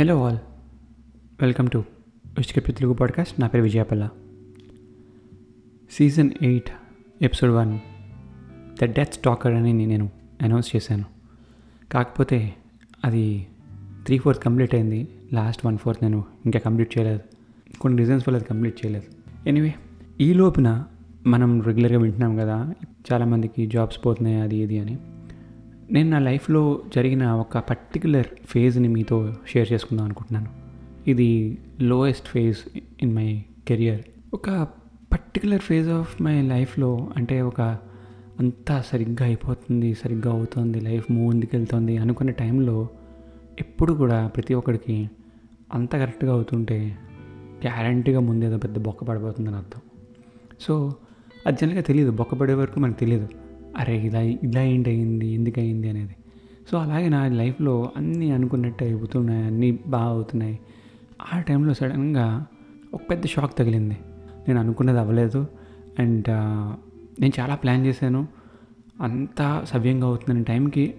Hello all welcome to ఉచికప్పి Telugu podcast నా పేరు Vijayapalla season eight episode one the death stalker అని నేను అనౌన్స్ చేశాను. కాకపోతే అది త్రీ ఫోర్త్ కంప్లీట్ అయింది. లాస్ట్ వన్ ఫోర్త్ నేను ఇంకా కంప్లీట్ చేయలేదు. కొన్ని రీజన్స్ వల్ల అది కంప్లీట్ చేయలేదు. ఎనీవే ఈ లోపున మనం రెగ్యులర్గా వింటున్నాం కదా. చాలామందికి జాబ్స్ పోతున్నాయి అది ఇది అని. నేను నా లైఫ్లో జరిగిన ఒక పర్టికులర్ ఫేజ్ని మీతో షేర్ చేసుకుందాం అనుకుంటున్నాను. ఇది lowest phase in my career ఒక పర్టికులర్ ఫేజ్ ఆఫ్ మై లైఫ్లో అంటే ఒక అంతా సరిగ్గా అయిపోతుంది సరిగ్గా అవుతుంది లైఫ్ ముందుకు వెళ్తుంది అనుకునే టైంలో ఎప్పుడు కూడా ప్రతి ఒక్కడికి అంత కరెక్ట్గా అవుతుంటే గ్యారంటీగా ముందేదో పెద్ద బొక్క పడిపోతుందని అర్థం. సో అది జనరల్గా తెలియదు బొక్క పడే వరకు మనకు తెలియదు అరే ఇలా ఇలా ఏంటి అయింది ఎందుకు అయింది అనేది. సో అలాగే నా లైఫ్లో అన్నీ అనుకున్నట్టు అయిపోతున్నాయి అన్నీ బాగా అవుతున్నాయి. ఆ టైంలో సడన్గా ఒక పెద్ద షాక్ తగిలింది. నేను అనుకున్నది అవ్వలేదు. అండ్ నేను చాలా ప్లాన్ చేశాను. అంతా సవ్యంగా అవుతుందనే టైంకి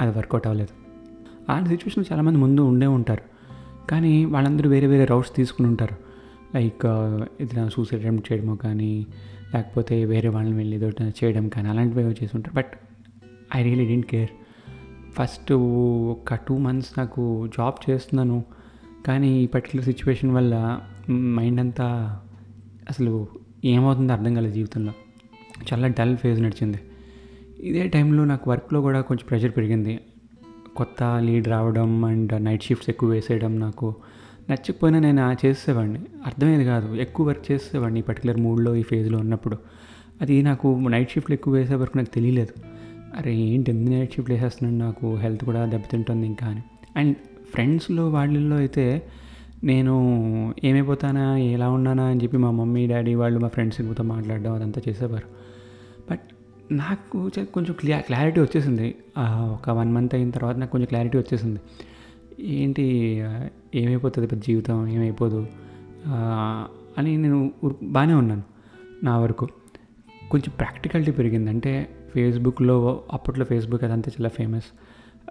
అది వర్కౌట్ అవ్వలేదు. అలాంటి సిచ్యువేషన్ చాలామంది ముందు ఉండే ఉంటారు. కానీ వాళ్ళందరూ వేరే వేరే రౌట్స్ తీసుకుని ఉంటారు. లైక్ ఏదైనా సూసైడ్ అటెంప్ట్ చేయడమో కానీ లేకపోతే వేరే వాళ్ళని వెళ్ళి ఏదో చేయడం కానీ అలాంటివి చేసి ఉంటారు. But I really didn't care first ఒక టూ మంత్స్ నాకు జాబ్ చేస్తున్నాను. కానీ ఈ పర్టికులర్ సిచ్యువేషన్ వల్ల మైండ్ అంతా అసలు ఏమవుతుందో అర్థం కాలేదు జీవితంలో. చాలా డల్ ఫేజ్ నడిచింది. ఇదే టైంలో నాకు వర్క్లో కూడా కొంచెం ప్రెషర్ పెరిగింది. కొత్త లీడ్ రావడం అండ్ నైట్ షిఫ్ట్స్ ఎక్కువ వేసేయడం నాకు నచ్చకపోయినా నేను చేసేవాడిని. అర్థమయ్యేది కాదు. ఎక్కువ వర్క్ చేసేవాడిని ఈ పర్టికులర్ మూడ్లో ఈ ఫేజ్లో ఉన్నప్పుడు. అది నాకు నైట్ షిఫ్ట్లు ఎక్కువ వేసే వరకు నాకు తెలియలేదు. అరే ఏంటి ఎన్ని నైట్ షిఫ్ట్లు వేసేస్తున్నాను నాకు హెల్త్ కూడా దెబ్బతింటుంది ఇంకా అని. అండ్ ఫ్రెండ్స్లో వాళ్ళల్లో అయితే నేను ఏమైపోతానా ఎలా ఉన్నానా అని చెప్పి మా మమ్మీ డాడీ వాళ్ళు మా ఫ్రెండ్స్ ఫ్రెండ్స్తో మాట్లాడడం అదంతా చేసేవారు. బట్ నాకు కొంచెం క్లియర్ క్లారిటీ వచ్చేసింది. ఒక వన్ మంత్ అయిన తర్వాత నాకు కొంచెం క్లారిటీ వచ్చేసింది. ఏంటి ఏమైపోతుంది పెద్ద జీవితం? ఏమైపోదు? అని నేను బాగానే ఉన్నాను నా వరకు. కొంచెం ప్రాక్టికాలిటీ పెరిగింది. అంటే ఫేస్బుక్లో అప్పట్లో ఫేస్బుక్ అదంతా చాలా ఫేమస్.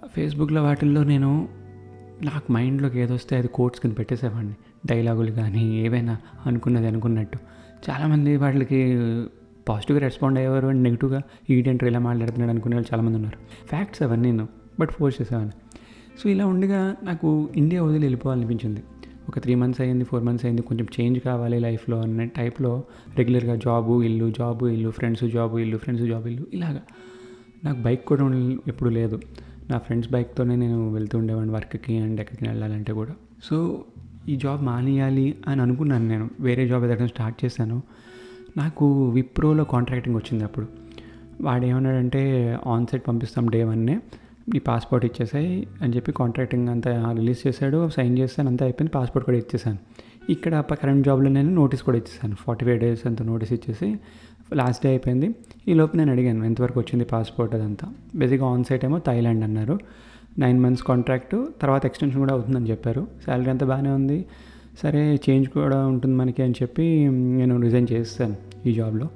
ఫేస్బుక్లో వాటిల్లో నేను నాకు మైండ్లోకి ఏదొస్తే అది కోట్స్ కింద పెట్టేసేవాడిని. డైలాగులు కానీ ఏవైనా అనుకున్నది అనుకున్నట్టు. చాలామంది వాటికి పాజిటివ్గా రెస్పాండ్ అయ్యేవారు అండ్ నెగిటివ్గా ఈడెంటర్ ఇలా మాట్లాడుతున్నాడు అనుకునే వాళ్ళు చాలామంది ఉన్నారు. ఫ్యాక్ట్స్ అవన్నీ నేను బట్ ఫోర్స్ చేసేవాడిని. సో ఇలా ఉండగా నాకు ఇండియా వదిలి వెళ్ళిపోవాలనిపించింది. ఒక త్రీ మంత్స్ అయింది ఫోర్ మంత్స్ అయింది కొంచెం చేంజ్ కావాలి లైఫ్లో అనే టైప్లో రెగ్యులర్గా జాబు ఇల్లు జాబు ఇల్లు ఫ్రెండ్స్ జాబు ఇల్లు ఫ్రెండ్స్ జాబ్ ఇల్లు ఇలాగా. నాకు బైక్ కూడా ఎప్పుడు లేదు. నా ఫ్రెండ్స్ బైక్తోనే నేను వెళ్తూ ఉండేవాడిని వర్క్కి అండ్ ఎక్కడికి వెళ్ళాలంటే కూడా. సో ఈ జాబ్ మానేయాలి అని అనుకున్నాను నేను. వేరే జాబ్ ఎదగడం స్టార్ట్ చేశాను. నాకు విప్రోలో కాంట్రాక్టింగ్ వచ్చింది అప్పుడు. వాడు ఏమన్నాడంటే ఆన్సైట్ పంపిస్తాం డే వన్నే నీ పాస్పోర్ట్ ఇచ్చేసాయి అని చెప్పి కాంట్రాక్టింగ్ అంతా రిలీజ్ చేశాడు. సైన్ చేస్తాను అంతా అయిపోయింది పాస్పోర్ట్ కూడా ఇచ్చేసాను. ఇక్కడ కరెంట్ జాబ్లో నేను నోటీస్ కూడా ఇచ్చేసాను. ఫార్టీ ఫైవ్ డేస్ అంత నోటీస్ ఇచ్చేసి లాస్ట్ డే అయిపోయింది. ఈ లోపు నేను అడిగాను ఎంతవరకు వచ్చింది పాస్పోర్ట్ అదంతా? బేసిక్గా ఆన్ సైట్ ఏమో థైలాండ్ అన్నారు. నైన్ మంత్స్ కాంట్రాక్ట్ తర్వాత ఎక్స్టెన్షన్ కూడా అవుతుందని చెప్పారు. శాలరీ అంతా బాగానే ఉంది. సరే చేంజ్ కూడా ఉంటుంది మనకి అని చెప్పి నేను రిజైన్ చేస్తాను ఈ జాబ్లో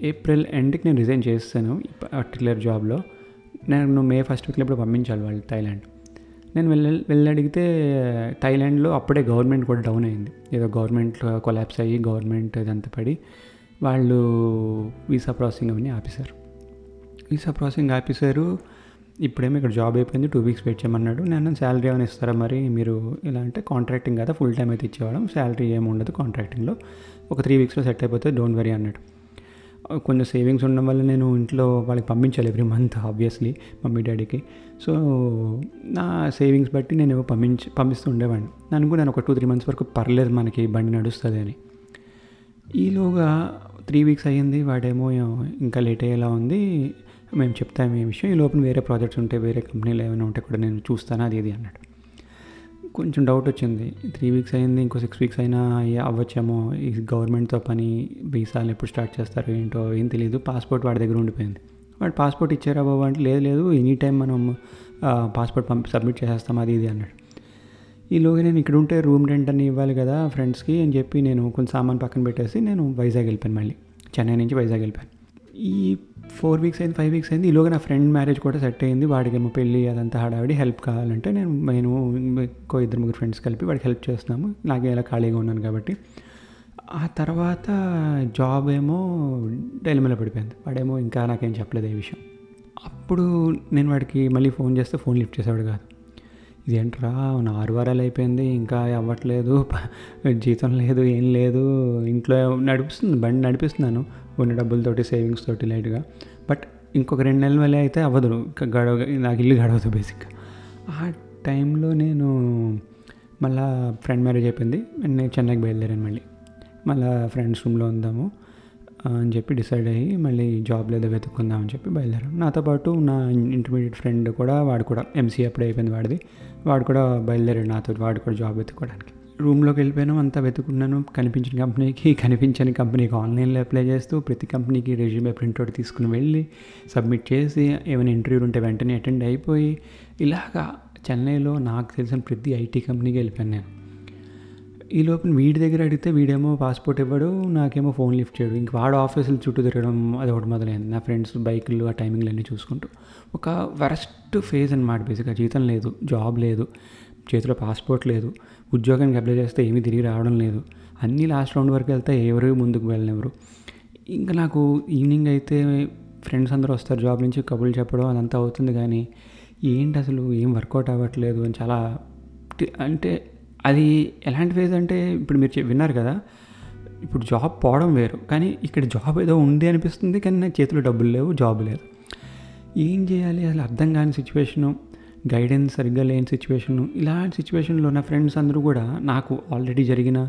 ఏప్రిల్ ఎండ్కి నేను రిజైన్ చేస్తాను పర్టికులర్ జాబ్లో నేను మే ఫస్ట్ వీక్లో ఇప్పుడు పంపించాలి వాళ్ళు థైలాండ్ నేను వెళ్ళి వెళ్ళి అడిగితే థైలాండ్లో అప్పుడే గవర్నమెంట్ కూడా డౌన్ అయింది. ఏదో గవర్నమెంట్ కొలాప్స్ అయ్యి గవర్నమెంట్ ఇదంతా పడి వాళ్ళు వీసా ప్రాసెసింగ్ అవన్నీ ఆపేశారు. వీసా ప్రాసెసింగ్ ఆపేశారు. ఇప్పుడేమో ఇక్కడ జాబ్ అయిపోయింది. టూ వీక్స్ వెయిట్ చేయమన్నాడు. నేను శాలరీ ఏమైనా ఇస్తారా మరి? మీరు ఇలా అంటే కాంట్రాక్టింగ్ కదా ఫుల్ టైం అయితే ఇచ్చేవాళ్ళం. శాలరీ ఏమి ఉండదు కాంట్రాక్టింగ్లో. ఒక త్రీ వీక్స్లో సెట్ అయిపోతే డోంట్ వరీ అన్నాడు. కొంచెం సేవింగ్స్ ఉండడం వల్ల నేను ఇంట్లో వాళ్ళకి పంపించాలి ఎవ్రీ మంత్ ఆబ్వియస్లీ మమ్మీ డాడీకి సో నా సేవింగ్స్ బట్టి నేను పంపించి పంపిస్తూ ఉండేవాడిని. నేను ఒక టూ త్రీ మంత్స్ వరకు పర్లేదు మనకి బండి నడుస్తుంది అని. ఈలోగా త్రీ వీక్స్ అయ్యింది వాడేమో ఇంకా లేట్ అయ్యేలా ఉంది. మేము చెప్తాము ఈ విషయం. ఈ లోపల వేరే ప్రాజెక్ట్స్ ఉంటే వేరే కంపెనీలు ఏమైనా ఉంటే కూడా నేను చూస్తాను అది ఇది అన్నాడు కొంచెం డౌట్ వచ్చింది. త్రీ వీక్స్ అయింది ఇంకో సిక్స్ వీక్స్ అయినా అవ్వచ్చేమో ఈ గవర్నమెంట్తో పని వీసాలు ఎప్పుడు స్టార్ట్ చేస్తారో ఏంటో ఏం తెలియదు పాస్పోర్ట్ వాడి దగ్గర ఉండిపోయింది. వాడు పాస్పోర్ట్ ఇచ్చారా బాబు అంటే లేదు లేదు. ఎనీ టైం మనం పాస్పోర్ట్ పంపి సబ్మిట్ చేసేస్తాం అది ఇది అన్నాడు. ఈలోగా నేను ఇక్కడ ఉంటే రూమ్ రెంట్ అని ఇవ్వాలి కదా ఫ్రెండ్స్కి అని చెప్పి నేను కొంచెం సామాన్ పక్కన పెట్టేసి నేను వైజాగ్ వెళ్ళిపోయాను మళ్ళీ. చెన్నై నుంచి వైజాగ్ వెళ్ళిపోయాను. ఈ ఫోర్ వీక్స్ అయింది ఫైవ్ వీక్స్ అయింది ఈలోగా నా ఫ్రెండ్ మ్యారేజ్ కూడా సెట్ అయింది. వాడికేమో పెళ్ళి అదంతా హడావిడి హెల్ప్ కావాలంటే నేను నేను ఇంకో ఇద్దరు ముగ్గురు ఫ్రెండ్స్ కలిపి వాడికి హెల్ప్ చేస్తున్నాము. నాకు ఇలా ఖాళీగా ఉన్నాను కాబట్టి. ఆ తర్వాత జాబ్ ఏమో డైలమీలో పడిపోయింది. వాడేమో ఇంకా నాకేం చెప్పలేదు ఏ విషయం. అప్పుడు నేను వాడికి మళ్ళీ ఫోన్ చేస్తే ఫోన్ లిఫ్ట్ చేసేవాడు కాదు. ఇదేంట్రా నా ఆరు వారాలు అయిపోయింది ఇంకా అవ్వట్లేదు జీతం లేదు ఏం లేదు ఇంట్లో నడిపిస్తుంది బండి నడిపిస్తున్నాను. ఉన్న డబ్బులతోటి సేవింగ్స్ తోటి లైట్గా బట్ ఇంకొక రెండు నెలల మళ్ళీ అయితే అవ్వదు. గడవ నాకు ఇల్లు గడవదు బేసిక్గా ఆ టైంలో నేను మళ్ళా ఫ్రెండ్ మ్యారేజ్ అయిపోయింది. అండ్ నేను చెన్నైకి బయలుదేరాను మళ్ళీ. మళ్ళీ ఫ్రెండ్స్ రూమ్లో ఉందాము అని చెప్పి డిసైడ్ అయ్యి మళ్ళీ జాబ్ లేదో వెతుక్కుందాం అని చెప్పి బయలుదేరాం నాతో పాటు నా ఇంటర్మీడియట్ ఫ్రెండ్ కూడా వాడు కూడా ఎంసీ అప్పుడే అయిపోయింది వాడిది. వాడు కూడా బయలుదేరాడు నాతో వాడు కూడా జాబ్ వెతుక్కోవడానికి. రూమ్లోకి వెళ్ళిపోయాను అంతా వెతుకున్నాను కనిపించిన కంపెనీకి కనిపించని కంపెనీకి ఆన్లైన్లో అప్లై చేస్తూ ప్రతి కంపెనీకి రెజ్యూమే ప్రింట్అవుట్ తీసుకుని వెళ్ళి సబ్మిట్ చేసి ఏమైనా ఇంటర్వ్యూలు ఉంటే వెంటనే అటెండ్ అయిపోయి ఇలాగా చెన్నైలో నాకు తెలిసిన ప్రతి ఐటీ కంపెనీకి వెళ్ళిపోయాను నేను. ఈ లోపల వీడి దగ్గర అడిగితే వీడేమో పాస్పోర్ట్ ఇవ్వడు నాకేమో ఫోన్ లిఫ్ట్ చేయడు. ఇంక వాడు ఆఫీసులు చుట్టూ తిరగడం అది ఒకటి మొదలైంది. నా ఫ్రెండ్స్ బైకులు ఆ టైమింగ్లు అన్నీ చూసుకుంటూ. ఒక వరస్ట్ ఫేజ్ అనమాట బేసిక్గా జీతం లేదు జాబ్ లేదు. చేతిలో పాస్పోర్ట్ లేదు ఉద్యోగానికి అప్లై చేస్తే ఏమీ తిరిగి రావడం లేదు. అన్నీ లాస్ట్ రౌండ్ వరకు వెళ్తే ఎవరు ముందుకు వెళ్ళనివ్వరు. ఇంకా నాకు ఈవినింగ్ అయితే ఫ్రెండ్స్ అందరూ వస్తారు జాబ్ నుంచి కబుర్లు చెప్పడం అదంతా అవుతుంది కానీ ఏంటి అసలు ఏం వర్కౌట్ అవ్వట్లేదు అని చాలా అంటే అది ఎలాంటి ఫేజ్ అంటే ఇప్పుడు మీరు విన్నారు కదా ఇప్పుడు జాబ్ పోవడం వేరు కానీ ఇక్కడ జాబ్ ఏదో ఉంది అనిపిస్తుంది కానీ నా చేతిలో డబ్బులు లేవు జాబ్ లేదు. ఏం చేయాలి? అసలు అర్థం కాని సిచ్యువేషను గైడెన్స్ సరిగ్గా లేని సిచ్యువేషన్ ఇలాంటి సిచ్యువేషన్లో నా ఫ్రెండ్స్ అందరూ కూడా నాకు ఆల్రెడీ జరిగిన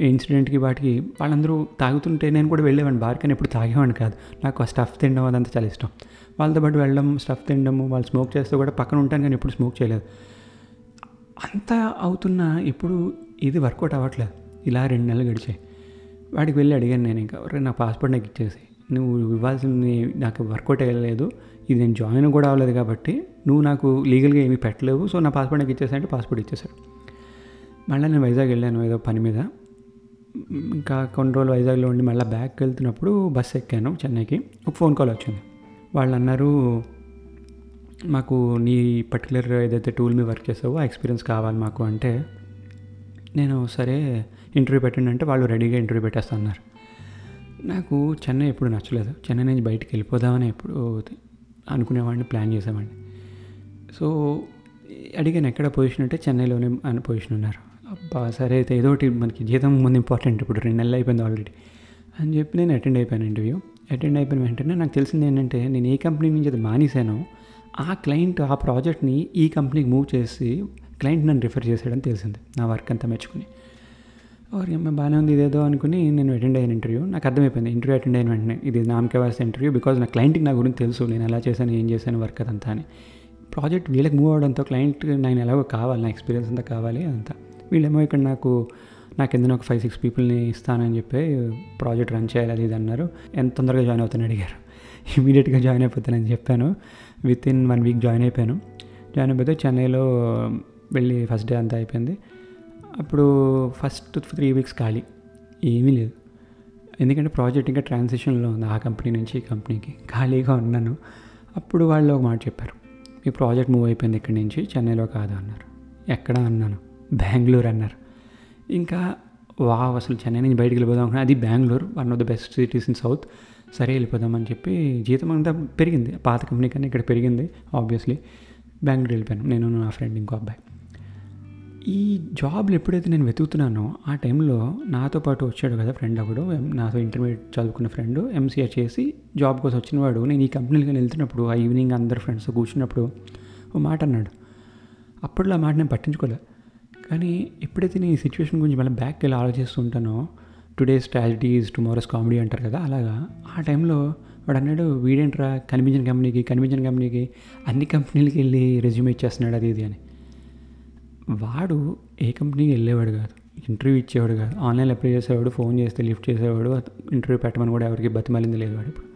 ఇన్సిడెంట్కి వాటికి వాళ్ళందరూ తాగుతుంటే నేను కూడా వెళ్ళేవాడిని. బార్ కానీ ఎప్పుడు తాగేవాడిని కాదు. నాకు ఆ స్టఫ్ తినడం అదంతా చాలా ఇష్టం. వాళ్ళతో పాటు వెళ్ళడం స్టఫ్ తినడము వాళ్ళు స్మోక్ చేస్తే కూడా పక్కన ఉంటాను కానీ ఎప్పుడు స్మోక్ చేయలేదు. అంతా అవుతున్నా ఇప్పుడు ఇది వర్కౌట్ అవ్వట్లేదు. ఇలా రెండు నెలలు గడిచాయి. వాడికి వెళ్ళి అడిగాను నేను ఇంకా నా పాస్పోర్ట్ నాకు ఇచ్చేసి నువ్వు ఇవ్వాల్సింది నాకు వర్కౌట్ అయ్యలేదు ఇది నేను జాయిన్ కూడా అవ్వలేదు కాబట్టి నువ్వు నాకు లీగల్గా ఏమీ పెట్టలేవు సో నా పాస్పోర్ట్ నాకు ఇచ్చేసా అంటే పాస్పోర్ట్ ఇచ్చేసాడు మళ్ళీ నేను వైజాగ్ వెళ్ళాను ఏదో పని మీద. ఇంకా కొన్ని రోజులు వైజాగ్లో ఉండి మళ్ళీ బ్యాక్ వెళ్తున్నప్పుడు బస్సు ఎక్కాను చెన్నైకి. ఒక ఫోన్ కాల్ వచ్చింది. వాళ్ళు అన్నారు మాకు నీ పర్టికులర్ ఏదైతే టూల్ మీద వర్క్ చేసావో ఆ ఎక్స్పీరియన్స్ కావాలి మాకు అంటే నేను సరే ఇంటర్వ్యూ పెట్టండి అంటే వాళ్ళు రెడీగా ఇంటర్వ్యూ పెట్టేస్తా అన్నారు. నాకు చెన్నై ఎప్పుడు నచ్చలేదు. చెన్నై నుంచి బయటికి వెళ్ళిపోదామని ఎప్పుడు అనుకునేవాడిని ప్లాన్ చేసేవాడిని. సో అడిగాను ఎక్కడ పొజిషన్ అంటే చెన్నైలోనే అని పొజిషన్ ఉన్నారు. అబ్బా సరే అయితే ఏదో ఒకటి మనకి జీతం ముందు ఇంపార్టెంట్ ఇప్పుడు రెండు నెలలు అయిపోయింది ఆల్రెడీ అని చెప్పి నేను అటెండ్ అయిపోయాను ఇంటర్వ్యూ. అటెండ్ అయిపోయిన వెంటనే నాకు తెలిసింది ఏంటంటే నేను ఏ కంపెనీ నుంచి అది మానేశానో ఆ క్లయింట్ ఆ ప్రాజెక్ట్ని ఈ కంపెనీకి మూవ్ చేసి క్లయింట్ నన్ను రిఫర్ చేశాడని తెలిసింది. నా వర్క్ అంతా మెచ్చుకుని. ఓరి అమ్మ బాగానే ఉంది ఇదేదో అనుకుని నేను అటెండ్ అయిన ఇంటర్వ్యూ. నాకు అర్థమైపోయింది ఇంటర్వ్యూ అటెండ్ అయిన వెంటనే ఇది నామకేవాస్ ఇంటర్వ్యూ బికాజ్ నా క్లయింట్కి నా గురించి తెలుసు నేను ఎలా చేశాను ఏం చేశాను వర్క్ అదంతా అని. ప్రాజెక్ట్ వీళ్ళకి మూవ్ అవడంతో క్లయింట్ నేను ఎలాగో కావాలి నా ఎక్స్పీరియన్స్ అంతా కావాలి అదంతా. వీళ్ళేమో ఇక్కడ నాకు నాకు కింద ఒక ఫైవ్ సిక్స్ పీపుల్ని ఇస్తానని చెప్పి ప్రాజెక్ట్ రన్ చేయాలి అది ఇది అన్నారు. ఎంత తొందరగా జాయిన్ అవుతాను అడిగారు. ఇమీడియట్గా జాయిన్ అయిపోతానని చెప్పాను. With in one week join అయిపోయాను. జాయిన్ అయిపోతే చెన్నైలో వెళ్ళి ఫస్ట్ డే అంతా అయిపోయింది. అప్పుడు ఫస్ట్ త్రీ వీక్స్ ఖాళీ. ఏమీ లేదు. ఎందుకంటే ప్రాజెక్ట్ ఇంకా ట్రాన్సిషన్లో ఉంది. ఆ కంపెనీ నుంచి ఈ కంపెనీకి. ఖాళీగా ఉన్నాను. అప్పుడు వాళ్ళు ఒక మాట చెప్పారు. మీ ప్రాజెక్ట్ మూవ్ అయిపోయింది ఇక్కడి నుంచి. చెన్నైలో కాదు అన్నారు. ఎక్కడ అన్నాను? బెంగళూరు అన్నారు. ఇంకా వావ్ అసలు చెన్నై నుంచి బయటికి వెళ్ళిపోదాం అనుకున్నా. అది Bengaluru one of the best cities in south. సరే వెళ్ళిపోదామని చెప్పి జీతం అంతా పెరిగింది. పాత కంపెనీ కన్నా ఇక్కడ పెరిగింది ఆబ్వియస్లీ. బెంగళూరు వెళ్ళిపోయాను. నేను నా ఫ్రెండ్ ఇంకో అబ్బాయి. ఈ జాబ్లు ఎప్పుడైతే నేను వెతుకుతున్నానో ఆ టైంలో నాతో పాటు వచ్చాడు కదా ఫ్రెండ్ అప్పుడు నాతో ఇంటర్మీడియట్ చదువుకున్న ఫ్రెండ్ ఎంసీఏ చేసి జాబ్ కోసం వచ్చినవాడు. నేను ఈ కంపెనీకి వెళ్తున్నప్పుడు ఆ ఈవినింగ్ అందరు ఫ్రెండ్స్ కూర్చున్నప్పుడు ఓ మాట అన్నాడు. అప్పట్లో ఆ మాట నేను పట్టించుకోలే. కానీ ఎప్పుడైతే నేను ఈ సిచ్యువేషన్ గురించి మళ్ళీ బ్యాక్ వెళ్ళి ఆలోచిస్తుంటానో టుడేస్ ట్రాజిడీస్ టుమారోస్ కామెడీ అంటారు కదా అలాగా ఆ టైంలో వాడు అన్నాడు వీడేంట్రా కనిపించిన కంపెనీకి కనిపించిన కంపెనీకి అన్ని కంపెనీలకి వెళ్ళి రెజ్యూమ్ ఇచ్చేస్తున్నాడు అది ఇది అని. వాడు ఏ కంపెనీకి వెళ్ళేవాడు కాదు. ఇంటర్వ్యూ ఇచ్చేవాడు కాదు. ఆన్లైన్లో అప్లై చేసేవాడు ఫోన్ చేస్తే లిఫ్ట్ చేసేవాడు ఇంటర్వ్యూ పెట్టమని కూడా ఎవరికి బతిమాలింది లేదు వాడు ఇప్పుడు.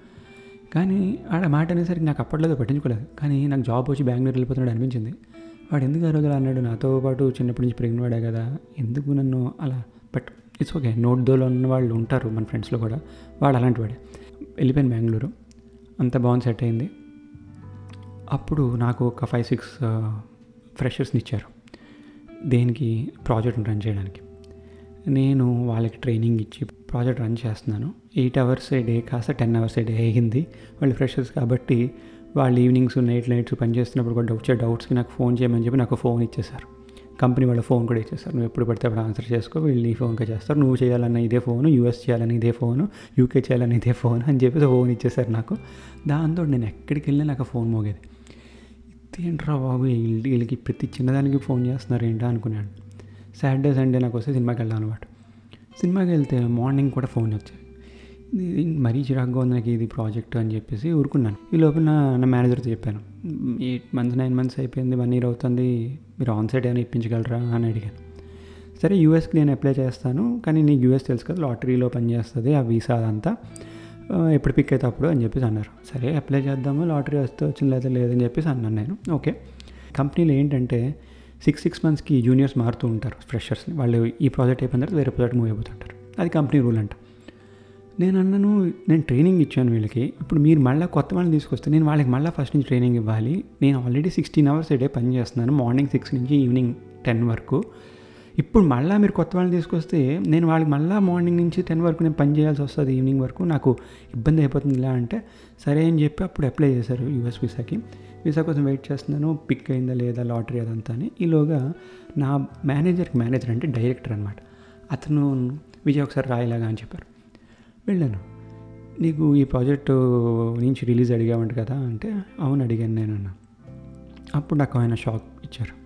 కానీ ఆడ మాట అనేసరికి నాకు అప్పట్లో పట్టించుకోలేదు. కానీ నాకు జాబ్ వచ్చి బెంగళూరు వెళ్ళిపోతున్నాడు అనిపించింది. వాడు ఎందుకు ఆ రోజులు అన్నాడు? నాతో పాటు చిన్నప్పటి నుంచి పెరిగిన వాడే కదా. ఎందుకు నన్ను అలా బట్ ఇట్స్ ఓకే. నోట్ దోలో ఉన్న వాళ్ళు ఉంటారు మన ఫ్రెండ్స్లో కూడా. వాడు అలాంటి వాడే. వెళ్ళిపోయాను బెంగళూరు. అంత బాగుంది సెట్ అయింది. అప్పుడు నాకు ఒక ఫైవ్ సిక్స్ ఫ్రెషర్స్ని ఇచ్చారు. దేనికి ప్రాజెక్ట్ రన్ చేయడానికి. నేను వాళ్ళకి ట్రైనింగ్ ఇచ్చి ప్రాజెక్ట్ రన్ చేస్తున్నాను. ఎయిట్ అవర్స్ ఏ డే కాస్త టెన్ అవర్స్ ఏ డే అయ్యింది. వాళ్ళు ఫ్రెషర్స్ కాబట్టి వాళ్ళు ఈవినింగ్స్ నైట్ నైట్స్ పని చేస్తున్నప్పుడు కూడా వచ్చే డౌట్స్కి నాకు ఫోన్ చేయమని చెప్పి నాకు ఫోన్ ఇచ్చేసారు కంపెనీ వాళ్ళ ఫోన్ కూడా ఇచ్చేస్తారు నువ్వు ఎప్పుడు పడితే అప్పుడు ఆన్సర్ చేసుకో వీళ్ళు నీ ఫోన్కే చేస్తారు. నువ్వు చేయాలన్న ఇదే ఫోను యూఎస్ చేయాలని ఇదే ఫోను యూకే చేయాలని ఇదే ఫోన్ అని చెప్పేసి ఫోన్ ఇచ్చేసారు నాకు. దాంతో నేను ఎక్కడికి వెళ్ళినా నాకు ఫోన్ మోగేది. ఏంట్రా బాబు? వీళ్ళకి ప్రతి చిన్నదానికి ఫోన్ చేస్తున్నారు ఏంటా అనుకున్నాను సాటర్డే సండే నాకు వస్తే సినిమాకి వెళ్ళాను అనమాట సినిమాకి వెళ్తే మార్నింగ్ కూడా ఫోన్ వచ్చాయి. ఇది మరీ చిరాకుగా ఉంది నాకు ఇది ప్రాజెక్ట్ అని చెప్పేసి ఊరుకున్నాను. ఈ లోపల నా నా మేనేజర్తో చెప్పాను. ఎయిట్ మంత్స్ నైన్ మంత్స్ అయిపోయింది వన్ ఇయర్ అవుతుంది. మీరు ఆన్ సైడ్ ఏమైనా ఇప్పించగలరా? అని అడిగాను. సరే యూఎస్కి నేను అప్లై చేస్తాను. కానీ నీకు యూఎస్ తెలుసు కదా లాటరీలో పనిచేస్తుంది ఆ వీసా అదంతా. ఎప్పుడు పిక్ అయితే అప్పుడు అని చెప్పేసి అన్నారు. సరే అప్లై చేద్దాము లాటరీ వస్తే వచ్చింది లేదా లేదని చెప్పేసి అన్నాను నేను. ఓకే. కంపెనీలో ఏంటంటే సిక్స్ సిక్స్ మంత్స్కి జూనియర్స్ మారుతూ ఉంటారు ఫ్రెషర్స్ని వాళ్ళు ఈ ప్రాజెక్ట్ అయిపోయిన తర్వాత వేరే ప్రాజెక్ట్ మూవ్ అయిపోతుంటారు. అది కంపెనీ రూల్ అంట. నేను అన్నాను నేను ట్రైనింగ్ ఇచ్చాను వీళ్ళకి. ఇప్పుడు మీరు మళ్ళీ కొత్త వాళ్ళని తీసుకొస్తే నేను వాళ్ళకి మళ్ళీ ఫస్ట్ నుంచి ట్రైనింగ్ ఇవ్వాలి. నేను already sixteen hours a day పని చేస్తున్నాను. మార్నింగ్ సిక్స్ నుంచి ఈవినింగ్ టెన్ వరకు. ఇప్పుడు మళ్ళీ మీరు కొత్త వాళ్ళని తీసుకొస్తే నేను వాళ్ళకి మళ్ళీ మార్నింగ్ నుంచి టెన్ వరకు నేను పని చేయాల్సి వస్తుంది ఈవినింగ్ వరకు. నాకు ఇబ్బంది అయిపోతుంది ఇలా అంటే సరే అని చెప్పి అప్పుడు అప్లై చేశారు యూఎస్ వీసాకి. వీసా కోసం వెయిట్ చేస్తున్నాను పిక్ అయిందా లేదా లాటరీ అదంతా అని. ఈలోగా నా మేనేజర్కి మేనేజర్ అంటే డైరెక్టర్ అనమాట అతను విజయ్ ఒకసారి రాయలాగా అని చెప్పారు. వెళ్ళాను. నీకు ఈ ప్రాజెక్టు నుంచి రిలీజ్ అడిగామంట కదా అంటే అవును అడిగాను నేను అన్నా అప్పుడు నాకు ఆయన షాక్ ఇచ్చారు.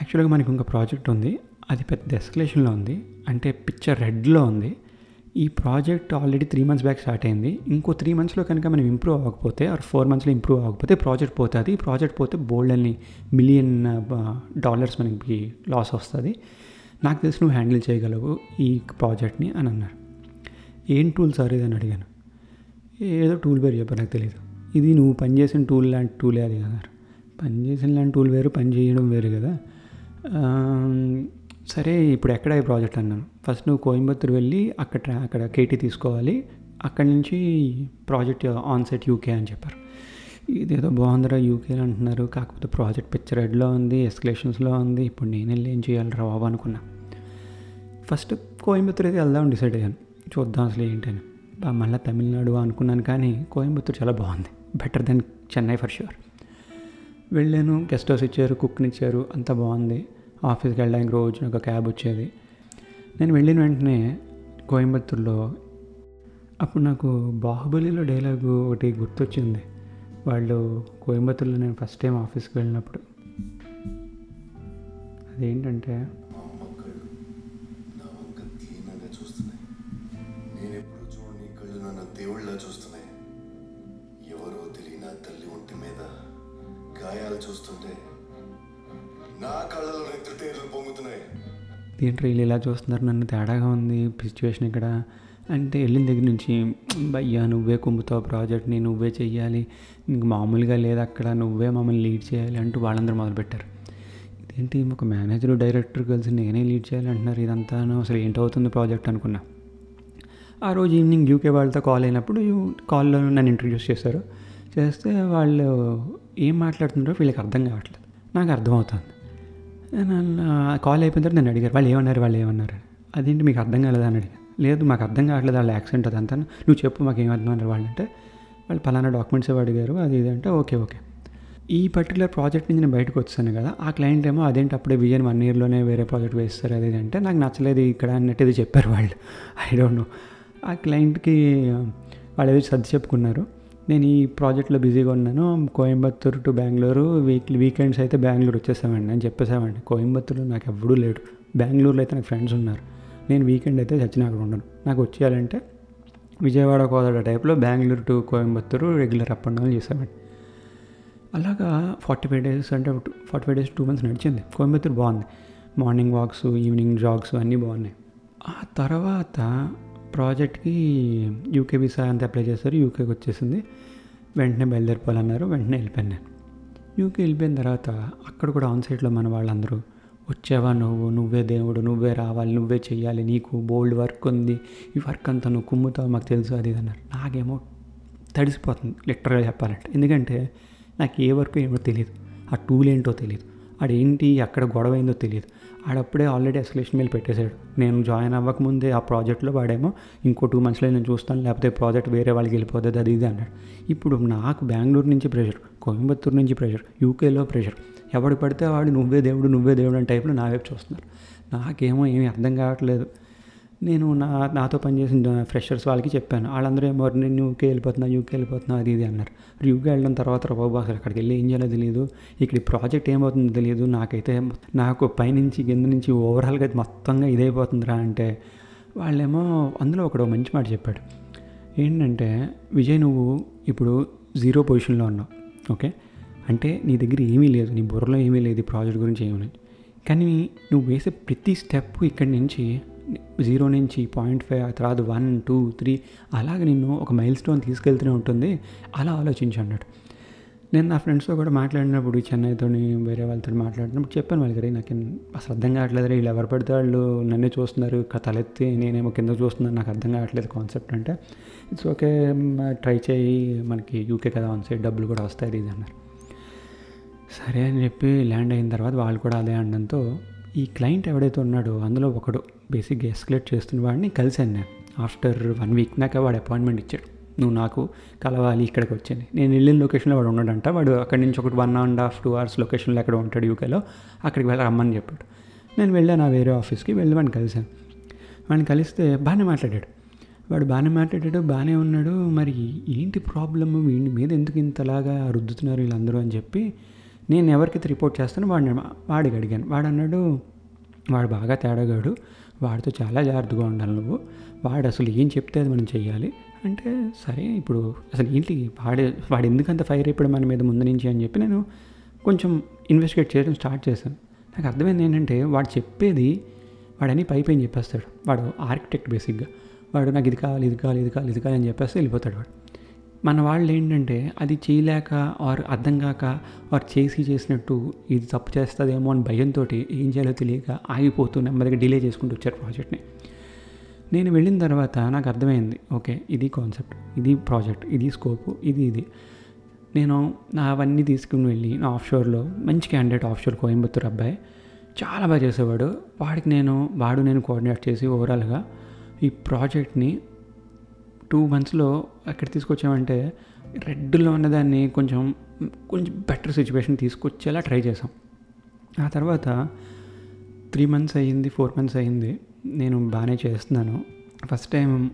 యాక్చువల్గా మనకి ఇంకో ప్రాజెక్ట్ ఉంది. అది పెద్ద ఎస్కలేషన్లో ఉంది. అంటే పిక్చర్ రెడ్లో ఉంది. ఈ project already three months back start అయింది. ఇంకో త్రీ మంత్స్లో కనుక మనం ఇంప్రూవ్ అవ్వకపోతే ఆర్ ఫోర్ మంత్స్లో ఇంప్రూవ్ అవ్వకపోతే ప్రాజెక్ట్ పోతుంది. ప్రాజెక్ట్ పోతే బోల్డ్ అని మిలియన్ డాలర్స్ uh, మనకి లాస్ వస్తుంది. నాకు తెలిసి నువ్వు హ్యాండిల్ చేయగలవు ఈ ప్రాజెక్ట్ని అని అన్నారు. ఏం టూల్ సార్ ఇది అని అడిగాను. ఏదో టూల్ పేరు చెప్పారు నాకు తెలియదు ఇది నువ్వు పనిచేసిన టూల్ లాంటి టూలే అది అన్నారు. పనిచేసిన లాంటి టూల్ వేరు పని చేయడం వేరు కదా. సరే ఇప్పుడు ఎక్కడ ఈ ప్రాజెక్ట్ అన్నాను? ఫస్ట్ నువ్వు కోయంబత్తూరు వెళ్ళి అక్కడ అక్కడ కేటీ తీసుకోవాలి. అక్కడి నుంచి ప్రాజెక్ట్ ఆన్ సెట్ యూకే అని చెప్పారు. ఇదేదో బాగుందిరా యూకే అంటున్నారు. కాకపోతే ప్రాజెక్ట్ పిక్చర్ రెడ్లో ఉంది ఎస్కలేషన్స్లో ఉంది. ఇప్పుడు నేను వెళ్ళి ఏం చేయాలి రా బాబు అనుకున్నా. ఫస్ట్ కోయంబత్తూర్ అయితే వెళ్దాం డిసైడ్ అయ్యాను. చూద్దాం అసలు ఏంటని. మళ్ళీ తమిళనాడు అనుకున్నాను కానీ కోయంబత్తూర్ చాలా బాగుంది. Better than Chennai for sure వెళ్ళాను గెస్ట్ హౌస్ ఇచ్చారు కుక్ని ఇచ్చారు అంతా బాగుంది. ఆఫీస్కి వెళ్ళడానికి రోజు ఒక క్యాబ్ వచ్చేది. నేను వెళ్ళిన వెంటనే కోయంబత్తూరులో అప్పుడు నాకు బాహుబలిలో డైలాగ్ ఒకటి గుర్తొచ్చింది. వాళ్ళు కోయంబత్తూరులో నేను ఫస్ట్ టైం ఆఫీస్కి వెళ్ళినప్పుడు. అదేంటంటే గాయాలు చూస్తుంటే నా కళ్ళలో నెత్తుటేర్లు పొంగుతున్నాయి. ఏంట్రా వీళ్ళు ఇలా చూస్తున్నారు నన్ను తేడాగా ఉంది సిచ్యువేషన్ ఇక్కడ. అంటే వెళ్ళిన దగ్గర నుంచి భయ్యా నువ్వే కుమ్ముతావు ప్రాజెక్ట్ని నువ్వే చెయ్యాలి నీకు మామూలుగా లేదు అక్కడ నువ్వే మమ్మల్ని లీడ్ చేయాలి అంటూ వాళ్ళందరూ మొదలుపెట్టారు. ఇదేంటి ఒక మేనేజర్ డైరెక్టర్ కలిసి నేనే లీడ్ చేయాలి అంటున్నారు ఇదంతా అసలు ఏంటవుతుంది ప్రాజెక్ట్ అనుకున్నా. ఆ రోజు ఈవినింగ్ యూకే వాళ్ళతో కాల్ అయినప్పుడు కాల్లో నన్ను ఇంట్రడ్యూస్ చేశారు. చేస్తే వాళ్ళు ఏం మాట్లాడుతున్నారో వీళ్ళకి అర్థం కావట్లేదు. నాకు అర్థమవుతుంది. కాల్ అయిపోయిన తర్వాత నేను అడిగారు వాళ్ళు ఏమన్నారు వాళ్ళు ఏమన్నారు? అదేంటి మీకు అర్థం కాలేదని అని అడిగాను. లేదు మాకు అర్థం కావట్లేదు వాళ్ళ యాక్సిడెంట్ అదంతా నువ్వు చెప్పు మాకు ఏం అర్థం అన్నారు వాళ్ళంటే వాళ్ళు పలానా డాక్యుమెంట్స్ ఏవో అడిగారు అది ఇది అంటే ఓకే ఓకే. ఈ పర్టికులర్ ప్రాజెక్ట్ నుంచి నేను బయటకు వచ్చాను కదా ఆ క్లయింట్ ఏమో అదేంటి అప్పుడే విజయన్ వన్ ఇయర్లోనే వేరే ప్రాజెక్ట్ వేస్తారు అది అంటే నాకు నచ్చలేదు ఇక్కడ అన్నట్టు ఇది చెప్పారు వాళ్ళు. ఐ డోంట్ నో ఆ క్లయింట్కి వాళ్ళు ఏదో సర్ది చెప్పుకున్నారు. నేను ఈ ప్రాజెక్ట్లో బిజీగా ఉన్నాను. Coimbatore to Bengaluru weekly weekends అయితే బెంగళూరు వచ్చేసామండి అని చెప్పేసామండి. కోయంబత్తూరులో నాకు ఎవ్వడూ లేడు. బెంగళూరులో అయితే నాకు ఫ్రెండ్స్ ఉన్నారు. నేను వీకెండ్ అయితే చచ్చిన అక్కడ ఉండను. నాకు వచ్చేయాలంటే విజయవాడ కోదాడ టైప్లో Bengaluru to Coimbatore regular up and down చేసామండి అలాగా ఫార్టీ ఫైవ్ డేస్ అంటే forty five days two months నడిచింది. కోయంబత్తూరు బాగుంది. మార్నింగ్ వాక్స్ ఈవినింగ్ జాగ్స్ అన్నీ బాగున్నాయి. ఆ తర్వాత ప్రాజెక్ట్కి యూకే వీసా అంతా అప్లై చేస్తారు యూకేకి వచ్చేసింది. వెంటనే బయలుదేరిపోవాలన్నారు. వెంటనే వెళ్ళిపోయాను నేను. యూకే వెళ్ళిపోయిన తర్వాత అక్కడ కూడా ఆన్ సైట్లో మన వాళ్ళందరూ వచ్చావా నువ్వు? నువ్వే దేవుడు నువ్వే రావాలి నువ్వే చెయ్యాలి నీకు బోల్డ్ వర్క్ ఉంది. ఈ వర్క్ అంతా నువ్వు కుమ్ముతావు మాకు తెలుసు అది అన్నారు. నాకేమో తడిసిపోతుంది లిటరల్గా చెప్పాలంటే. ఎందుకంటే నాకు ఏ వర్క్ ఏమో తెలియదు ఆ టూల్ ఏంటో తెలియదు ఆడేంటి అక్కడ గొడవ అయిందో తెలియదు ఆడప్పుడే ఆల్రెడీ ఎస్కలేషన్ మీద పెట్టేశాడు. నేను జాయిన్ అవ్వకముందే ఆ ప్రాజెక్ట్లో వాడేమో ఇంకో టూ మంత్స్లో నేను చూస్తాను లేకపోతే ప్రాజెక్ట్ వేరే వాళ్ళకి వెళ్ళిపోతుంది అది ఇది అన్నాడు. ఇప్పుడు నాకు బెంగళూరు నుంచి ప్రెషర్ కోయంబత్తూరు నుంచి ప్రెషర్ యూకేలో ప్రెషర్. ఎవడు పడితే వాడు నువ్వే దేవుడు నువ్వే దేవుడు అని టైప్లో నా వైపు చూస్తున్నారు నాకేమో ఏమీ అర్థం కావట్లేదు. నేను నా నాతో పనిచేసిన ఫ్రెషర్స్ వాళ్ళకి చెప్పాను. వాళ్ళందరూ ఏమో నేను యూకే వెళ్ళిపోతున్నా యూకే వెళ్ళిపోతున్నా అది ఇది అన్నారు. యూకే వెళ్ళడం తర్వాత బాబు అసలు అక్కడికి వెళ్ళి ఏం చేయాలో తెలియదు ఇక్కడ ప్రాజెక్ట్ ఏమవుతుందో తెలియదు నాకైతే నాకు పైనుంచి కింద నుంచి ఓవరాల్గా మొత్తంగా ఇదైపోతుందిరా అంటే వాళ్ళేమో అందులో ఒకడు మంచి మాట చెప్పాడు. ఏంటంటే విజయ్ నువ్వు ఇప్పుడు జీరో పొజిషన్లో ఉన్నావు ఓకే? అంటే నీ దగ్గర ఏమీ లేదు నీ బుర్రలో ఏమీ లేదు ఈ ప్రాజెక్ట్ గురించి ఏమీ లేదు. కానీ నువ్వు వేసే ప్రతి స్టెప్ ఇక్కడి నుంచి జీరో నుంచి పాయింట్ ఫైవ్ ఆ తర్వాత వన్ టూ త్రీ అలాగే నిన్ను ఒక మైల్ స్టోన్ తీసుకెళ్తూనే ఉంటుంది. అలా ఆలోచించి అన్నట్టు. నేను నా ఫ్రెండ్స్తో కూడా మాట్లాడినప్పుడు చెన్నైతో వేరే వాళ్ళతో మాట్లాడినప్పుడు చెప్పాను వాళ్ళకి "రేయ్, నాకు అసలు అర్థం కావట్లేదు రే వీళ్ళు ఎవరు పడితే వాళ్ళు నన్నే చూస్తున్నారు తలెత్తి నేనేమో కింద చూస్తున్నాను నాకు అర్థం కావట్లేదు కాన్సెప్ట్ అంటే ఇట్స్ ఓకే ట్రై చేయి మనకి యూకే కదా వన్ సైడ్ డబ్బులు కూడా వస్తాయి ఇది అన్నారు. సరే అని చెప్పి ల్యాండ్ అయిన తర్వాత వాళ్ళు కూడా అదే అనడంతో ఈ క్లయింట్ ఎవడైతే ఉన్నాడో అందులో ఒకడు. బేసిక్గా ఎస్కలేట్ చేస్తున్న వాడిని కలిశాను నేను. ఆఫ్టర్ వన్ వీక్ నాకు వాడు అపాయింట్మెంట్ ఇచ్చాడు. నువ్వు నాకు కలవాలి ఇక్కడికి వచ్చాను నేను వెళ్ళిన లొకేషన్లో వాడు ఉన్నాడంట. వాడు అక్కడి నుంచి ఒకటి one and half two hours లొకేషన్లో ఎక్కడ ఉంటాడు యూకేలో. అక్కడికి వెళ్ళి రమ్మని చెప్పాడు. నేను వెళ్ళాను ఆ వేరే ఆఫీస్కి వెళ్ళి వాడిని కలిశాను. వాడిని కలిస్తే బాగానే మాట్లాడాడు. వాడు బాగానే మాట్లాడాడు బాగానే ఉన్నాడు. మరి ఏంటి ప్రాబ్లమ్? వీడి మీద ఎందుకు ఇంతలాగా రుద్దుతున్నారు వీళ్ళందరూ అని చెప్పి నేను ఎవరికైతే రిపోర్ట్ చేస్తానో వాడిని వాడికి అడిగాను. వాడు అన్నాడు వాడు బాగా తేడాగాడు. వాడితో చాలా జాగ్రత్తగా ఉండాలి నువ్వు. వాడు అసలు ఏం చెప్తే అది మనం చేయాలి అంటే సరే ఇప్పుడు అసలు ఏంటి? వాడే వాడు ఎందుకంత ఫైర్ అయిపోయాడు మన మీద ముందు నుంచి అని చెప్పి నేను కొంచెం ఇన్వెస్టిగేట్ చేయడం స్టార్ట్ చేశాను. నాకు అర్థమైంది ఏంటంటే వాడు చెప్పేది వాడని పై పైన చెప్పేస్తాడు. వాడు ఆర్కిటెక్ట్ బేసిక్గా వాడు నాకు ఇది కావాలి ఇది కావాలి ఇది కావాలి ఇది కావాలి అని చెప్పేస్తే వెళ్ళిపోతాడు వాడు. మన వాళ్ళు ఏంటంటే అది చేయలేక ఆర్ అర్థం కాక ఆర్ చేసి చేసినట్టు ఇది తప్పు చేస్తుందేమో అని భయంతో ఏం చేయాలో తెలియక ఆగిపోతూ నెమ్మదిగా డిలే చేసుకుంటూ వచ్చారు ప్రాజెక్ట్ని. నేను వెళ్ళిన తర్వాత నాకు అర్థమైంది ఓకే ఇది కాన్సెప్ట్ ఇది ప్రాజెక్ట్ ఇది స్కోప్ ఇది ఇది. నేను నా అవన్నీ తీసుకుని వెళ్ళి నా ఆఫ్షోర్లో మంచి క్యాండిడేట్ ఆఫ్షోర్ కోయంబత్తూరు అబ్బాయి చాలా బాగా చేసేవాడు. వాడికి నేను వాడు నేను కోఆర్డినేట్ చేసి ఓవరాల్గా ఈ ప్రాజెక్ట్ని టూ మంత్స్లో అక్కడ తీసుకొచ్చామంటే రెడ్లో ఉన్నదాన్ని కొంచెం కొంచెం బెటర్ సిచ్యువేషన్ తీసుకొచ్చేలా ట్రై చేసాం ఆ తర్వాత త్రీ మంత్స్ అయ్యింది ఫోర్ మంత్స్ అయ్యింది. నేను బాగానే చేస్తున్నాను. ఫస్ట్ టైం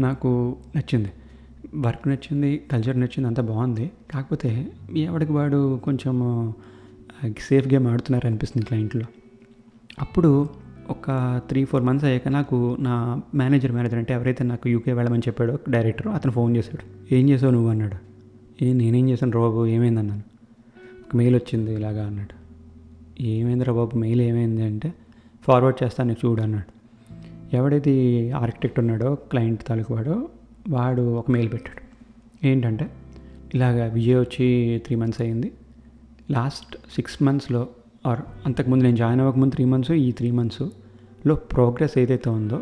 నాకు నచ్చింది. వర్క్ నచ్చింది కల్చర్ నచ్చింది అంత బాగుంది. కాకపోతే ఎవడికి వాడు కొంచెం సేఫ్ గేమ్ ఆడుతున్నారు అనిపిస్తుంది క్లయింట్లో. అప్పుడు ఒక త్రీ ఫోర్ మంత్స్ అయ్యాక నాకు నా మేనేజర్ మేనేజర్ అంటే ఎవరైతే నాకు యూకే వెళ్ళమని చెప్పాడో డైరెక్టర్ అతను ఫోన్ చేశాడు. ఏం చేసావు నువ్వు? అన్నాడు. ఏ నేనేం చేశాను బాబు ఏమైంది? అన్నాను. ఒక మెయిల్ వచ్చింది ఇలాగా అన్నాడు. ఏమైందిరా బాబు మెయిల్ ఏమైంది? అంటే ఫార్వర్డ్ చేస్తాను చూడు అన్నాడు. ఎవడైతే ఆర్కిటెక్ట్ ఉన్నాడో క్లయింట్ తాలూకు వాడో వాడు ఒక మెయిల్ పెట్టాడు. ఏంటంటే ఇలాగ విజయ్ వచ్చి త్రీ మంత్స్ అయ్యింది. లాస్ట్ సిక్స్ మంత్స్లో ఆర్ అంతకుముందు నేను జాయిన్ అవ్వకముందు త్రీ మంత్స్ ఈ త్రీ మంత్స్ లో ప్రోగ్రెస్ ఏదైతే ఉందో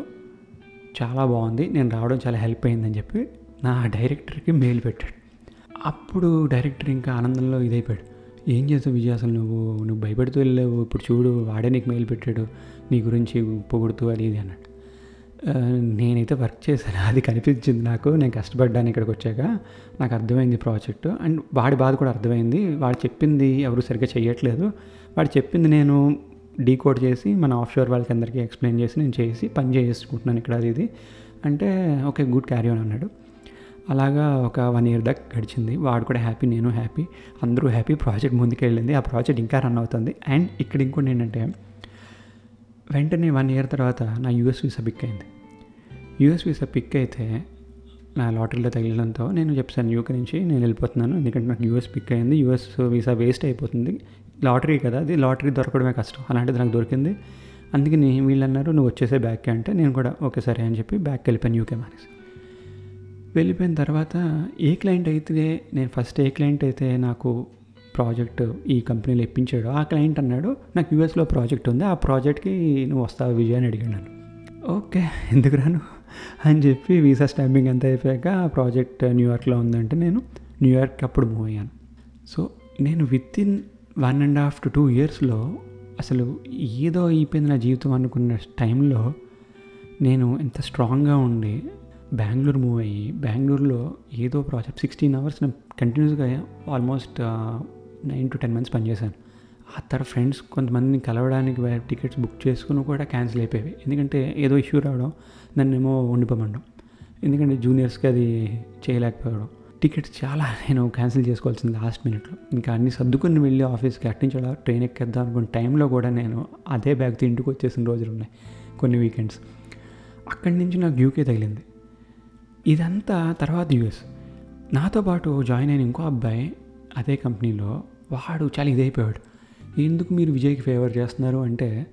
చాలా బాగుంది. నేను రావడం చాలా హెల్ప్ అయిందని చెప్పి నా డైరెక్టర్కి మెయిల్ పెట్టాడు. అప్పుడు డైరెక్టర్ ఇంకా ఆనందంలో ఇదైపోయాడు. ఏం చేస్తావు విజయ్? అసలు నువ్వు నువ్వు భయపెడుతూ వెళ్ళావు. ఇప్పుడు చూడు వాడే నీకు మెయిల్ పెట్టాడు. నీ గురించి పొగుడుతూ అది ఇది అన్నాడు. నేనైతే వర్క్ చేశాను. అది కనిపించింది నాకు. నేను కష్టపడ్డాను ఇక్కడికి వచ్చాక. నాకు అర్థమైంది ప్రాజెక్ట్. అండ్ వాడి బాధ కూడా అర్థమైంది. వాడు చెప్పింది ఎవరు సరిగ్గా చేయట్లేదు వాడు చెప్పింది నేను డీకోడ్ చేసి మన ఆఫ్షోర్ వాళ్ళకి అందరికీ ఎక్స్ప్లెయిన్ చేసి నేను చేసి పని చేసుకుంటున్నాను ఇక్కడ అది ఇది. అంటే ఓకే గుడ్ క్యారీ ఆన్ అన్నాడు. అలాగా ఒక వన్ ఇయర్ దాకా గడిచింది. వాడు కూడా హ్యాపీ నేను హ్యాపీ అందరూ హ్యాపీ. ప్రాజెక్ట్ ముందుకు వెళ్ళింది ఆ ప్రాజెక్ట్ ఇంకా రన్ అవుతుంది. అండ్ ఇక్కడ ఇంకోటి ఏంటంటే వెంటనే వన్ ఇయర్ తర్వాత నా యూఎస్ వీసా పిక్ అయింది. యూఎస్ వీసా పిక్ అయితే నా లాటరీలో తగిలడంతో నేను చెప్పాను యూకే నుంచి నేను వెళ్ళిపోతున్నాను. ఎందుకంటే నాకు యూఎస్ పిక్ అయింది. యూఎస్ వీసా వేస్ట్ అయిపోతుంది. లాటరీ కదా అది లాటరీ దొరకడమే కష్టం. అలాంటిది నాకు దొరికింది. అందుకని వీళ్ళు అన్నారు నువ్వు వచ్చేసే బ్యాక్ అంటే నేను కూడా ఓకే సరే అని చెప్పి బ్యాక్ వెళ్ళిపోయాను యూకే మానేసి. వెళ్ళిపోయిన తర్వాత ఏ క్లయింట్ అయితే నేను ఫస్ట్ ఏ క్లయింట్ అయితే నాకు ప్రాజెక్ట్ ఈ కంపెనీలో ఇప్పించాడు ఆ క్లయింట్ అన్నాడు నాకు యూఎస్లో ప్రాజెక్ట్ ఉంది ఆ ప్రాజెక్ట్కి నువ్వు వస్తావు విజయ్ అని అడిగాడు నన్ను. ఓకే ఎందుకు రాను? అని చెప్పి వీసా స్టాంపింగ్ అంతా అయిపోయాక ఆ ప్రాజెక్ట్ న్యూయార్క్లో ఉందంటే నేను న్యూయార్క్ అప్పుడు మూవ్ అయ్యాను. సో నేను within one and half to two ఇయర్స్లో అసలు ఏదో అయిపోయింది నా జీవితం అనుకున్న టైంలో నేను ఎంత స్ట్రాంగ్గా ఉండి బెంగళూరు మూవ్ అయ్యి బెంగళూరులో ఏదో ప్రాజెక్ట్ సిక్స్టీన్ అవర్స్ నేను కంటిన్యూస్గా almost nine to ten months పనిచేశాను. ఆ తర్వాత ఫ్రెండ్స్ కొంతమందిని కలవడానికి టికెట్స్ బుక్ చేసుకుని కూడా క్యాన్సిల్ అయిపోయాయి. ఎందుకంటే ఏదో ఇష్యూ రావడం నన్నేమో ఉండిపోమండం. ఎందుకంటే జూనియర్స్కి అది చేయలేకపోవడం. టికెట్స్ చాలా నేను క్యాన్సిల్ చేసుకోవాల్సింది లాస్ట్ మినిట్లో. ఇంకా అన్ని సర్దుకుని వెళ్ళి ఆఫీస్కి అట్టించడం ట్రైన్ ఎక్కేద్దాం అనుకున్న టైంలో కూడా నేను అదే బ్యాగ్తో ఇంటికి వచ్చేసిన రోజులు ఉన్నాయి కొన్ని వీకెండ్స్. అక్కడి నుంచి నాకు యూకే తగిలింది. ఇదంతా తర్వాత యూఎస్. నాతో పాటు జాయిన్ అయిన ఇంకో అబ్బాయి అదే కంపెనీలో వాడు చాలా ఇదైపోయాడు. ఎందుకు మీరు విజయ్కి ఫేవర్ చేస్తున్నారు? అంటే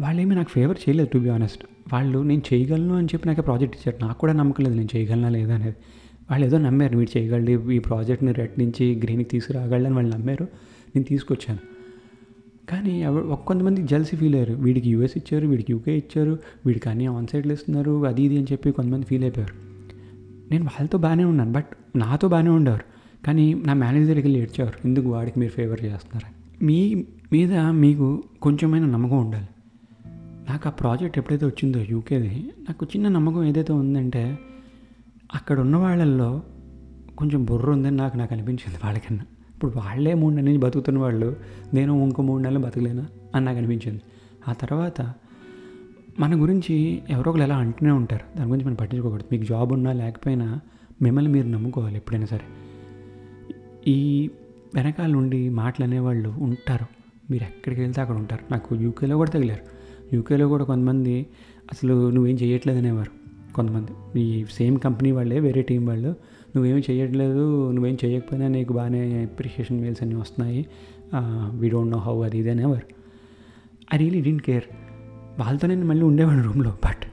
వాళ్ళేమీ నాకు ఫేవర్ చేయలేదు టు బి ఆనెస్ట్ వాళ్ళు నేను చేయగలను అని చెప్పి నాకు ప్రాజెక్ట్ ఇచ్చారు. నాకు కూడా నమ్మకం లేదు నేను చేయగలనా లేదా అనేది. వాళ్ళు ఏదో నమ్మారు మీరు చేయగలరు ఈ ప్రాజెక్ట్ని రెడ్ నుంచి గ్రీన్కి తీసుకురాగలని వాళ్ళు నమ్మారు. నేను తీసుకొచ్చాను. కానీ ఎవరు కొంతమంది జల్సీ ఫీల్ అయ్యారు. వీడికి యూఎస్ ఇచ్చారు వీడికి యూకే ఇచ్చారు వీడికి అన్నీ ఆన్ సైడ్లు ఇస్తున్నారు అది ఇది అని చెప్పి కొంతమంది ఫీల్ అయిపోయారు. నేను వాళ్ళతో బాగానే ఉన్నాను బట్ నాతో బాగానే ఉండేవారు. కానీ నా మేనేజర్కి వెళ్ళి ఏడ్చేవారు ఎందుకు వాడికి మీరు ఫేవర్ చేస్తున్నారు మీ మీద మీకు కొంచెమైనా నమ్మకం ఉండాలి. నాకు ఆ ప్రాజెక్ట్ ఎప్పుడైతే వచ్చిందో యూకేది నాకు చిన్న నమ్మకం ఏదైతే ఉందంటే అక్కడ ఉన్న వాళ్ళల్లో కొంచెం బుర్ర ఉందని నాకు నాకు అనిపించింది వాళ్ళకన్నా. ఇప్పుడు వాళ్ళే మూడు నెలల నుంచి బతుకుతున్న వాళ్ళు నేను ఇంకో మూడు నెలలు బతకలేనా అని నాకు అనిపించింది. ఆ తర్వాత మన గురించి ఎవరో ఒకరు ఎలా అంటూనే ఉంటారు. దాని గురించి మనం పట్టించుకోకూడదు. మీకు జాబ్ ఉన్నా లేకపోయినా మిమ్మల్ని మీరు నమ్ముకోవాలి ఎప్పుడైనా సరే. ఈ వెనకాల నుండి మాటలు అనేవాళ్ళు ఉంటారు. మీరు ఎక్కడికి వెళ్తే అక్కడ ఉంటారు. నాకు యూకేలో కూడా తగిలారు. యూకేలో కూడా కొంతమంది అసలు నువ్వేం చేయట్లేదు అనేవారు. కొంతమంది. ఈ సేమ్ కంపెనీ వాళ్ళే వేరే టీం వాళ్ళు. నువ్వేం చేయట్లేదు నువ్వేం చేయకపోయినా నీకు బాగానే అప్రిషియేషన్ మెయిల్స్ అన్నీ వస్తున్నాయి. వీ డోంట్ నో హౌ అది ఇదే ever. I really didn't care వాళ్ళతో నేను మళ్ళీ ఉండేవాడిని రూమ్లో బట్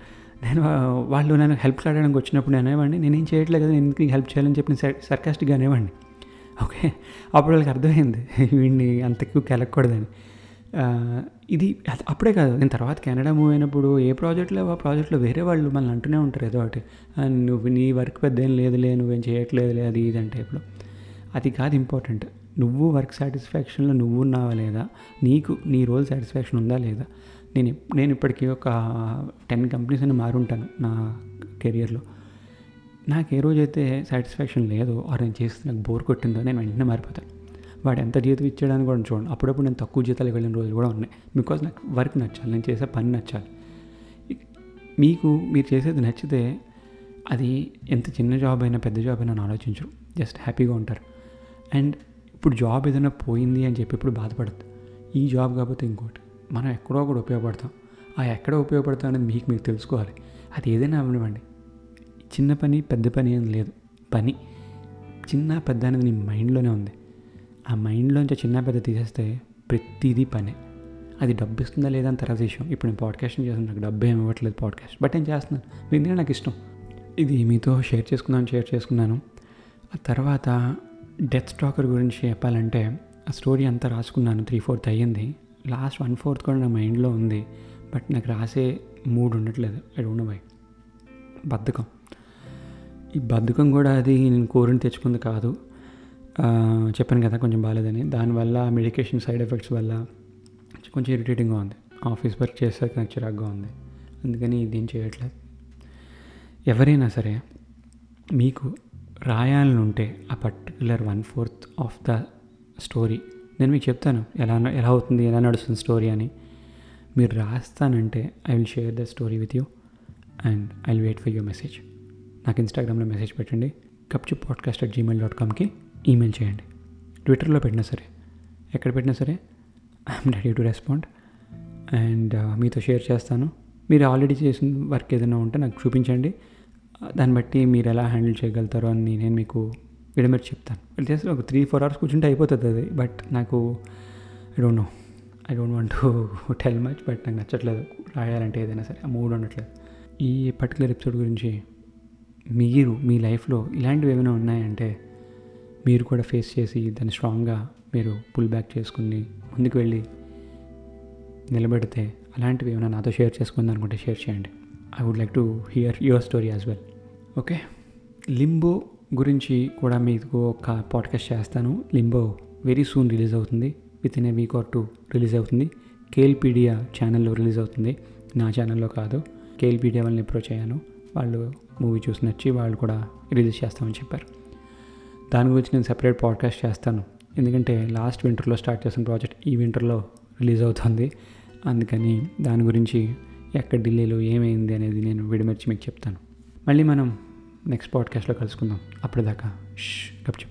నేను వాళ్ళు నన్ను హెల్ప్ అడగడానికి వచ్చినప్పుడు నేను అనేవాడిని నేనేం చేయట్లేదు కదా నేను ఎందుకు హెల్ప్ చేయాలని చెప్పి సర్కాస్టిక్గా అనేవాడిని. ఓకే అప్పుడు వాళ్ళకి అర్థమైంది వీడిని అంత ఎక్కువ కెలకూడదని ఇది అప్పుడే కాదు నేను తర్వాత కెనడా మూవ్ అయినప్పుడు ఏ ప్రాజెక్ట్లో ఆ ప్రాజెక్ట్లో వేరే వాళ్ళు మనల్ని అంటూనే ఉంటారు ఏదో ఒకటి. నువ్వు నీ వర్క్ పెద్ద ఏం లేదులే నువ్వేం చేయట్లేదులే అది ఇది అంటే ఇప్పుడు. అది కాదు ఇంపార్టెంట్ నువ్వు వర్క్ సాటిస్ఫాక్షన్లో నువ్వు ఉన్నావా లేదా? నీకు నీ రోల్ సాటిస్ఫాక్షన్ ఉందా లేదా? నేను నేను ఇప్పటికీ ఒక టెన్ కంపెనీస్ అని మారుంటాను నా కెరియర్లో నాకు ఏ రోజైతే సాటిస్ఫాక్షన్ లేదో ఆర్ నేను చేస్తే నాకు బోర్ కొట్టిందో నేను వెంటనే మారిపోతాను. వాడు ఎంత జీతం ఇచ్చాడని కూడా చూడండి. అప్పుడప్పుడు నేను తక్కువ జీతాలు వెళ్ళిన రోజులు కూడా ఉన్నాయి. బికాజ్ నాకు వర్క్ నచ్చాలి నేను చేసే పని నచ్చాలి. మీకు మీరు చేసేది నచ్చితే అది ఎంత చిన్న జాబ్ అయినా పెద్ద జాబ్ అయినా అని ఆలోచించరు. జస్ట్ హ్యాపీగా ఉంటారు. అండ్ ఇప్పుడు జాబ్ ఏదైనా పోయింది అని చెప్పి ఇప్పుడు బాధపడద్దు. ఈ జాబ్ కాకపోతే ఇంకోటి. మనం ఎక్కడో ఒకటి ఉపయోగపడతాం. ఆ ఎక్కడ ఉపయోగపడతాం అనేది మీకు మీరు తెలుసుకోవాలి. అది ఏదైనా అవనివ్వండి చిన్న పని పెద్ద పని ఏం లేదు. పని. చిన్న పెద్ద అనేది నీ మైండ్లోనే ఉంది. ఆ మైండ్లోంచి చిన్న పెద్ద తీసేస్తే ప్రతిదీ పనే. అది డబ్బు ఇస్తుందా లేదా అని తర్వాత విషయం. ఇప్పుడు నేను పాడ్కాస్ట్ చేస్తాను నాకు డబ్బు ఏమి ఇవ్వట్లేదు పాడ్కాస్ట్. బట్ నేను చేస్తున్నాను. విందే నాకు ఇష్టం. ఇది మీతో షేర్ చేసుకున్నాను షేర్ చేసుకున్నాను. ఆ తర్వాత డెత్ స్టాకర్ గురించి చెప్పాలంటే ఆ స్టోరీ అంతా రాసుకున్నాను. త్రీ ఫోర్త్ అయ్యింది. లాస్ట్ వన్ ఫోర్త్ కూడా నా మైండ్లో ఉంది. బట్ నాకు రాసే మూడ్ ఉండట్లేదు. I don't know why. బద్ధకం. ఈ బద్ధకం కూడా అది నేను కోరిని తెచ్చుకుంది కాదు. చెప్పాను కదా కొంచెం బాగాలేదని. దానివల్ల మెడికేషన్ సైడ్ ఎఫెక్ట్స్ వల్ల కొంచెం ఇరిటేటింగ్గా ఉంది. ఆఫీస్ వర్క్ చేసేసరికి నాకు చిరాగ్గా ఉంది. అందుకని ఇదేం చేయట్లేదు. ఎవరైనా సరే మీకు రాయాలని ఉంటే ఆ particular one fourth of the story నేను మీకు చెప్తాను ఎలా ఎలా అవుతుంది ఎలా నడుస్తుంది స్టోరీ అని. మీరు రాస్తానంటే I will share the story with you and I will wait for your message నాకు ఇన్స్టాగ్రామ్లో మెసేజ్ పెట్టండి. కప్చు పాడ్కాస్ట్ అట్ జీమెయిల్ డాట్ కామ్కి ఈమెయిల్ చేయండి. ట్విట్టర్లో పెట్టినా సరే. ఎక్కడ పెట్టినా సరే I'm ready to respond. And uh, మీతో షేర్ చేస్తాను. మీరు ఆల్రెడీ చేసిన వర్క్ ఏదైనా ఉంటే నాకు చూపించండి. Uh, దాన్ని బట్టి మీరు ఎలా హ్యాండిల్ చేయగలుగుతారో అని నేను మీకు విడమరి చెప్తాను. జస్ట్ ఒక త్రీ ఫోర్ అవర్స్ కూర్చుంటే అయిపోతుంది అది. బట్ నాకు I don't know I don't want to tell much but నాకు నచ్చట్లేదు. రాయాలంటే ఏదైనా సరే ఆ మూడ్ ఉండట్లేదు. ఈ పర్టికులర్ ఎపిసోడ్ గురించి మీరు మీ లైఫ్లో ఇలాంటివి ఏమైనా ఉన్నాయంటే మీరు కూడా ఫేస్ చేసి దాన్ని స్ట్రాంగ్గా మీరు పుల్ బ్యాక్ చేసుకుని ముందుకు వెళ్ళి నిలబెడితే అలాంటివి ఏమైనా నాతో షేర్ చేసుకుందాం అనుకుంటే షేర్ చేయండి. I would like to hear your story as well okay Limbo గురించి కూడా మీకు ఒక పాడ్కాస్ట్ చేస్తాను. లింబో వెరీ సూన్ రిలీజ్ అవుతుంది. Within a week or two release అవుతుంది. కేల్పీడియా ఛానల్లో రిలీజ్ అవుతుంది. నా ఛానల్లో కాదు. కేల్పీడియా వాళ్ళని అప్రోచ్ అయ్యాను. వాళ్ళు మూవీ చూసి నచ్చి వాళ్ళు కూడా రిలీజ్ చేస్తామని చెప్పారు. దాని గురించి నేను సెపరేట్ పాడ్కాస్ట్ చేస్తాను. ఎందుకంటే లాస్ట్ వింటర్లో స్టార్ట్ చేసిన ప్రాజెక్ట్ ఈ వింటర్లో రిలీజ్ అవుతుంది. అందుకని దాని గురించి ఎక్కడ ఢిల్లీలో ఏమైంది అనేది నేను విడిమర్చి మీకు చెప్తాను. మళ్ళీ మనం నెక్స్ట్ పాడ్కాస్ట్లో కలుసుకుందాం. అప్పటిదాకా ష్ గప్